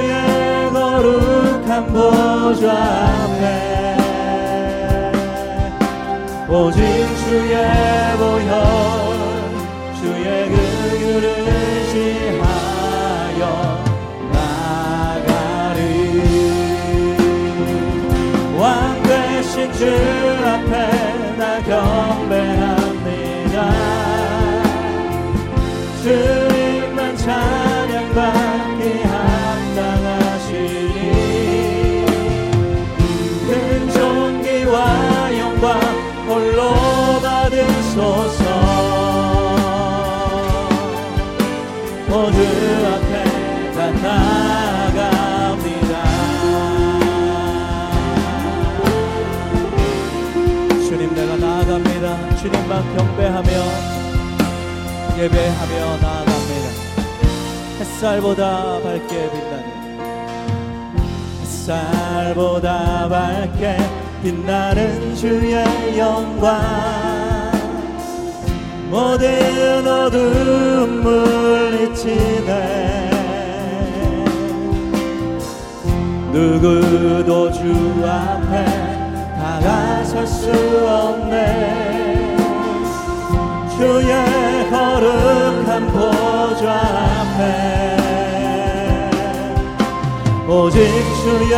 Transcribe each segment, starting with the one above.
주의 거룩한 보좌 앞에 오직 주의 보혈 주의 긍휼을 시하여 나가리. 왕 되신 주 앞에 나 경배합니다. 주님만 찬 받으소서. 모두 앞에 다 나갑니다. 주님 내가 나아갑니다. 주님만 경배하며 예배하며 나아갑니다. 햇살보다 밝게 빛나는 햇살보다 밝게 빛나는 주의 영광 모든 어둠 물리치네. 누구도 주 앞에 다가설 수 없네. 주의 거룩한 보좌 앞에 오직 주의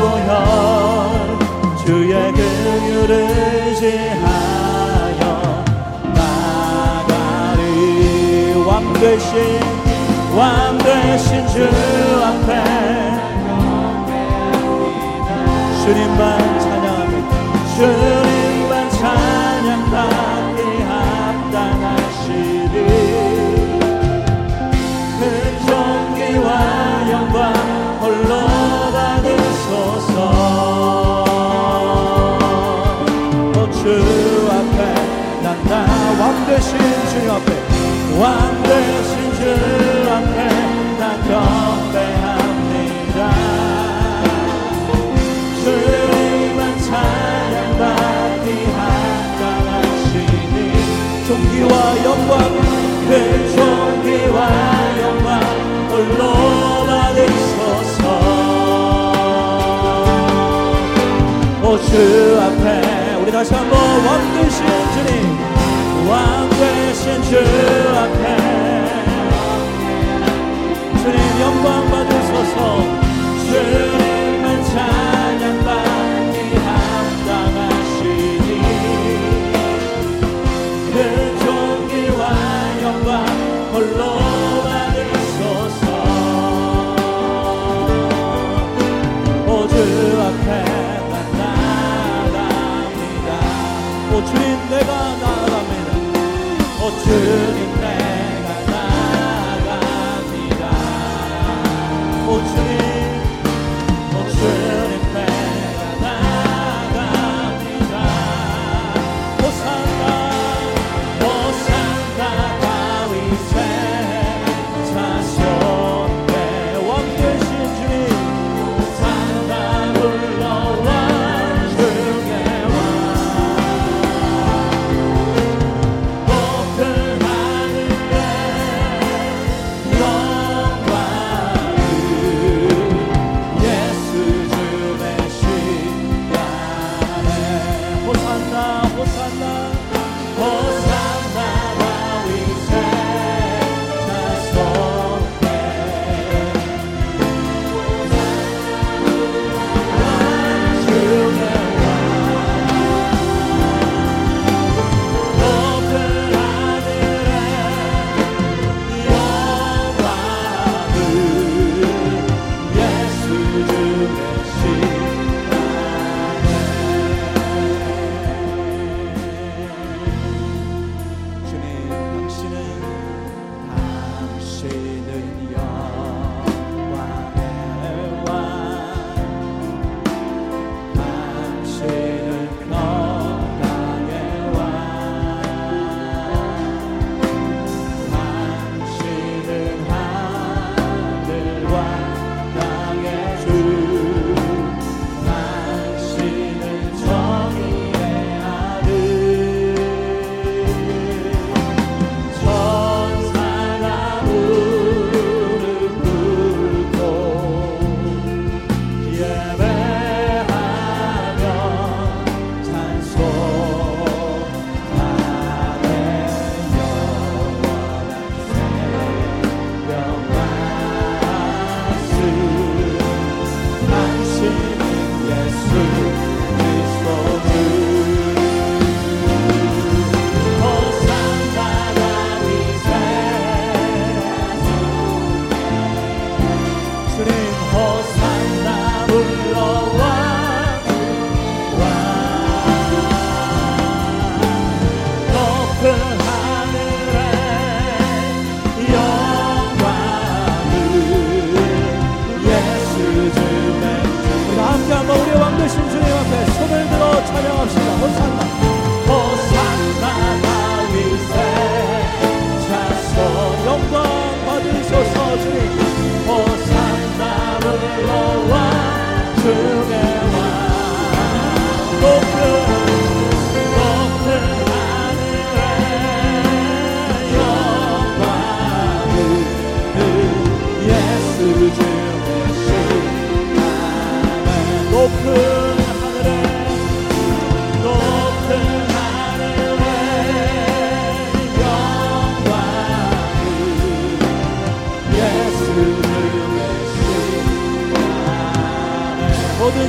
보혈 주의 긍휼을 지하 왕 되신 왕 되신 주 앞에 주님만 찬양합니다. 주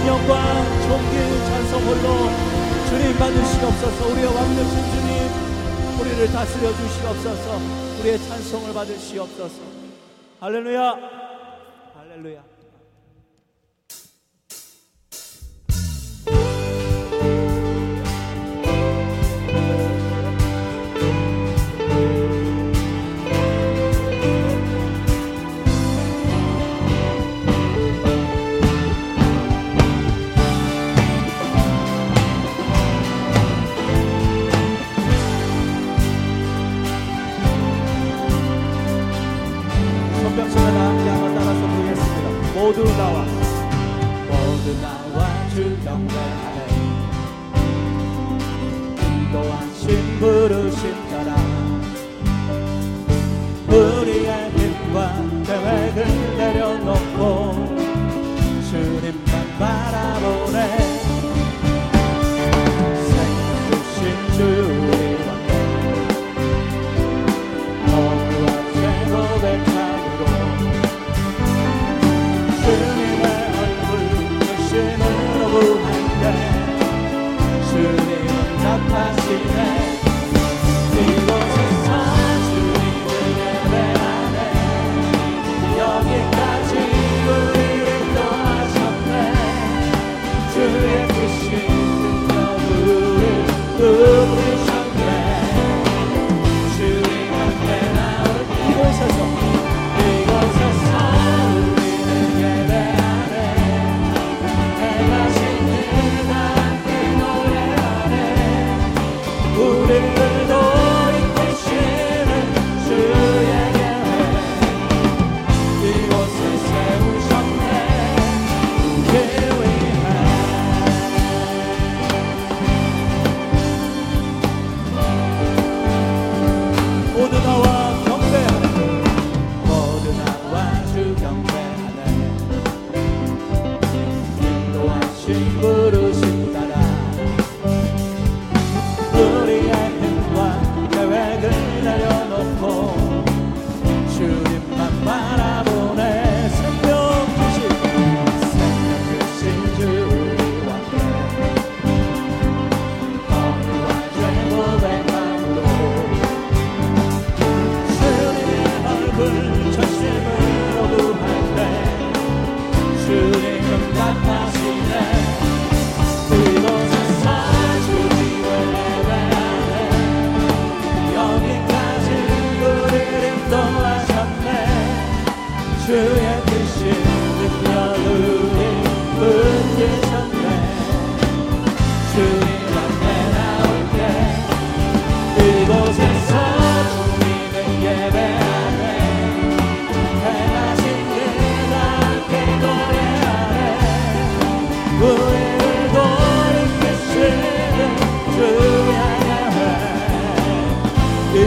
영광 존귀 찬송 홀로 주님 받으시옵소서 우리의 왕 되신 주님 우리를 다스려 주시옵소서. 우리의 찬송을 받으시옵소서. 할렐루야. 할렐루야.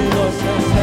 Senhor.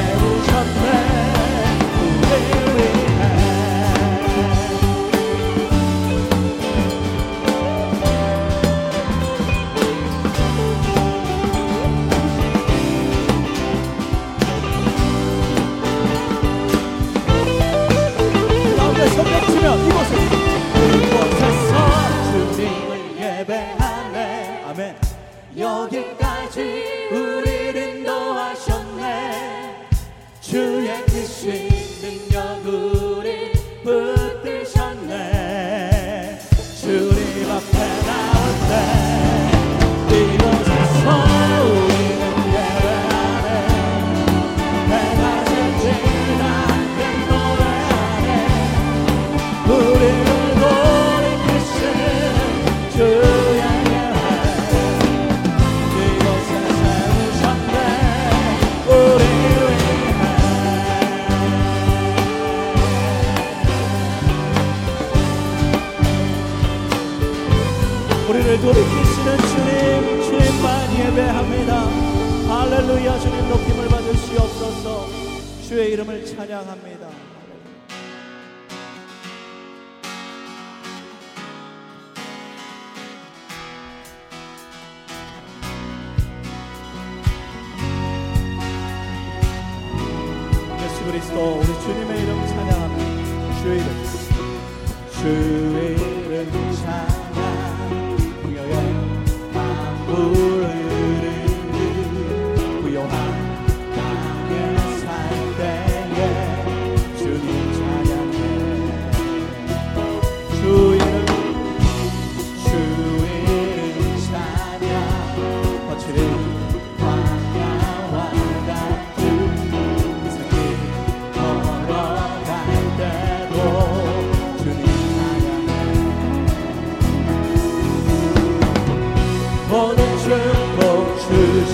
그리스도 우리 주님의 이름 찬양하며 주의 이름. 주의 이름 찬양 여여 만물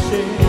share.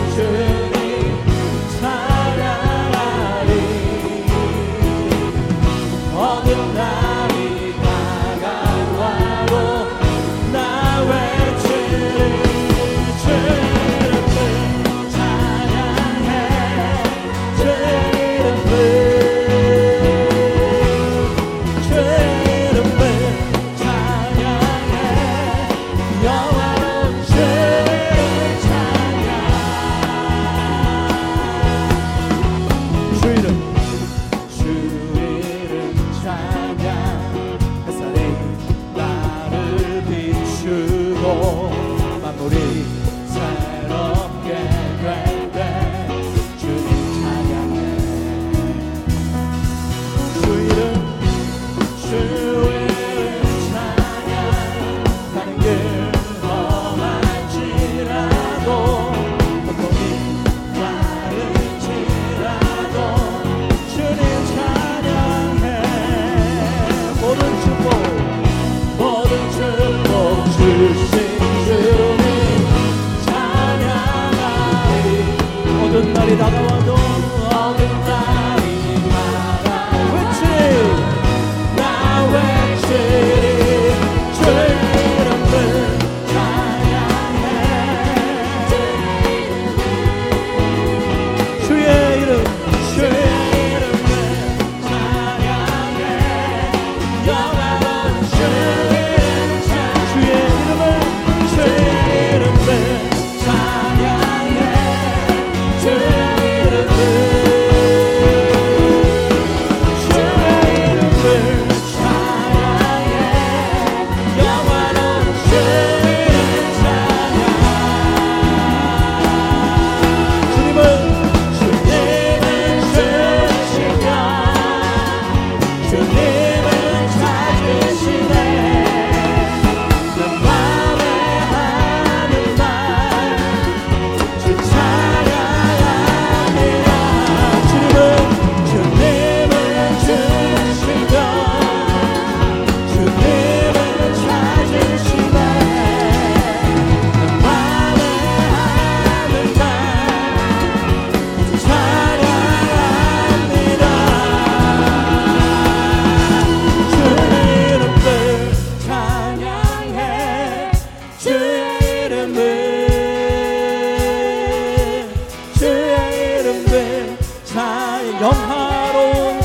영화로운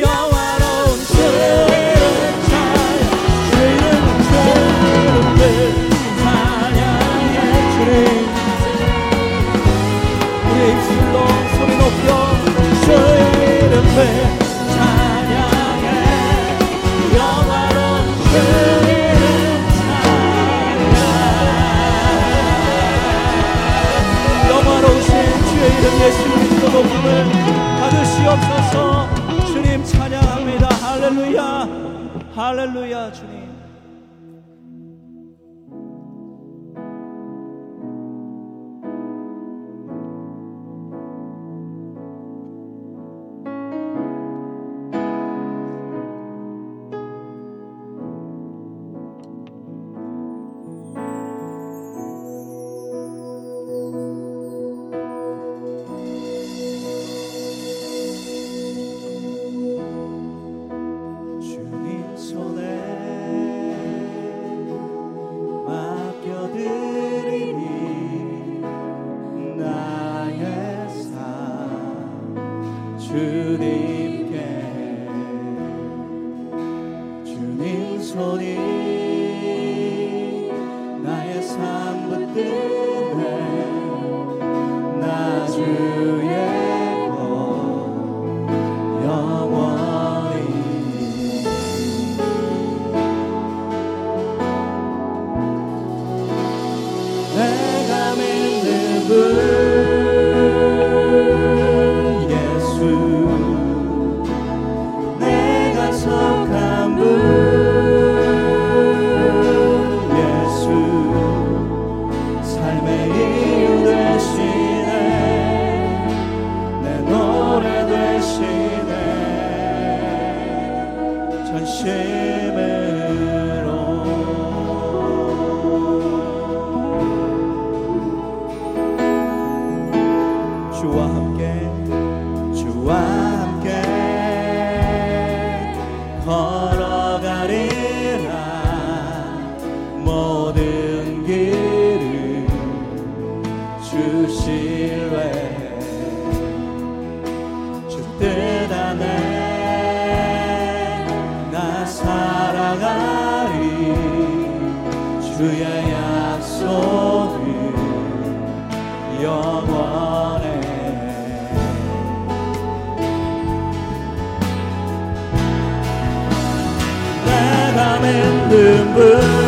영화로운 세상 주님 새롭게 찬양해 주님 우리 입술로 소리 높여 주님 찬양해 영화로운 주님 이름 예수 그리스도 복음을 주시옵소서. 주님 찬양합니다. 할렐루야. 할렐루야 주님. 속 한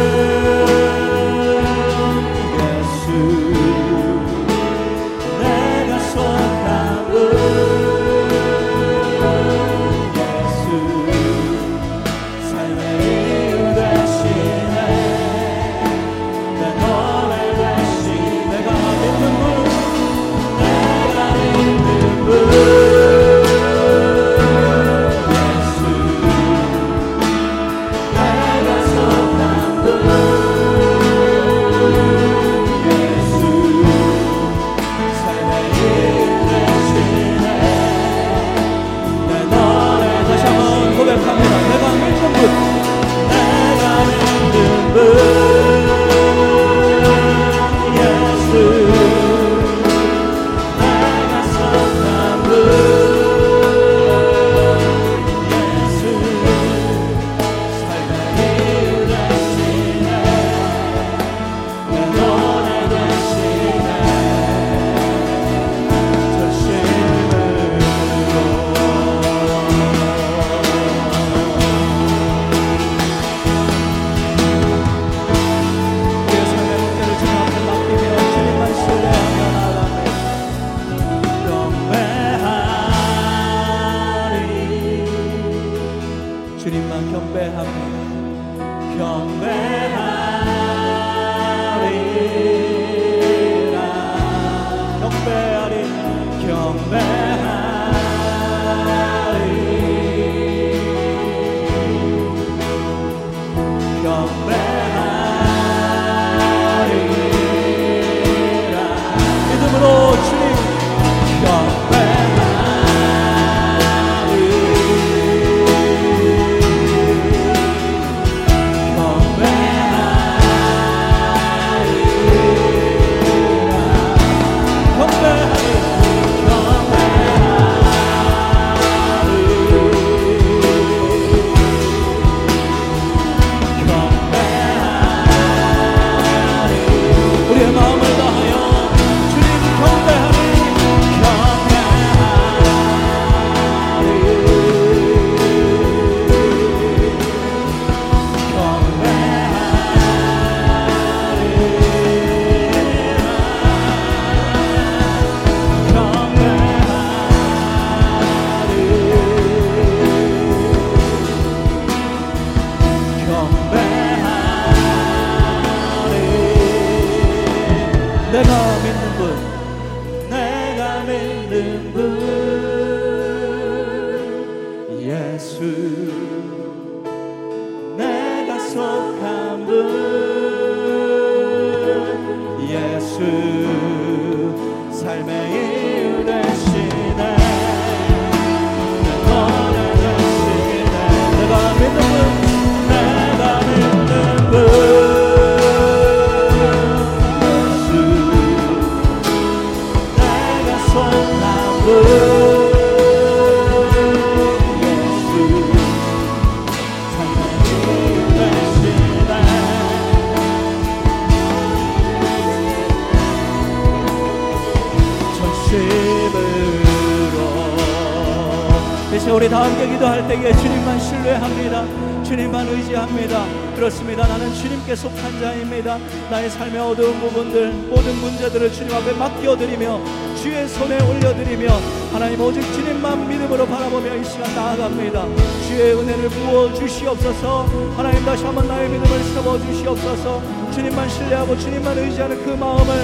우리 다 함께 기도할 때에 주님만 신뢰합니다. 주님만 의지합니다. 그렇습니다. 나는 주님께 속한 자입니다. 나의 삶의 어두운 부분들 모든 문제들을 주님 앞에 맡겨드리며 주의 손에 올려드리며 하나님 오직 주님만 믿음으로 바라보며 이 시간 나아갑니다. 주의 은혜를 부어 주시옵소서. 하나님 다시 한번 나의 믿음을 세워 주시옵소서. 주님만 신뢰하고 주님만 의지하는 그 마음을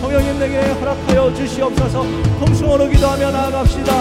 성령님 내게 허락하여 주시옵소서. 통성으로 기도하며 나아갑시다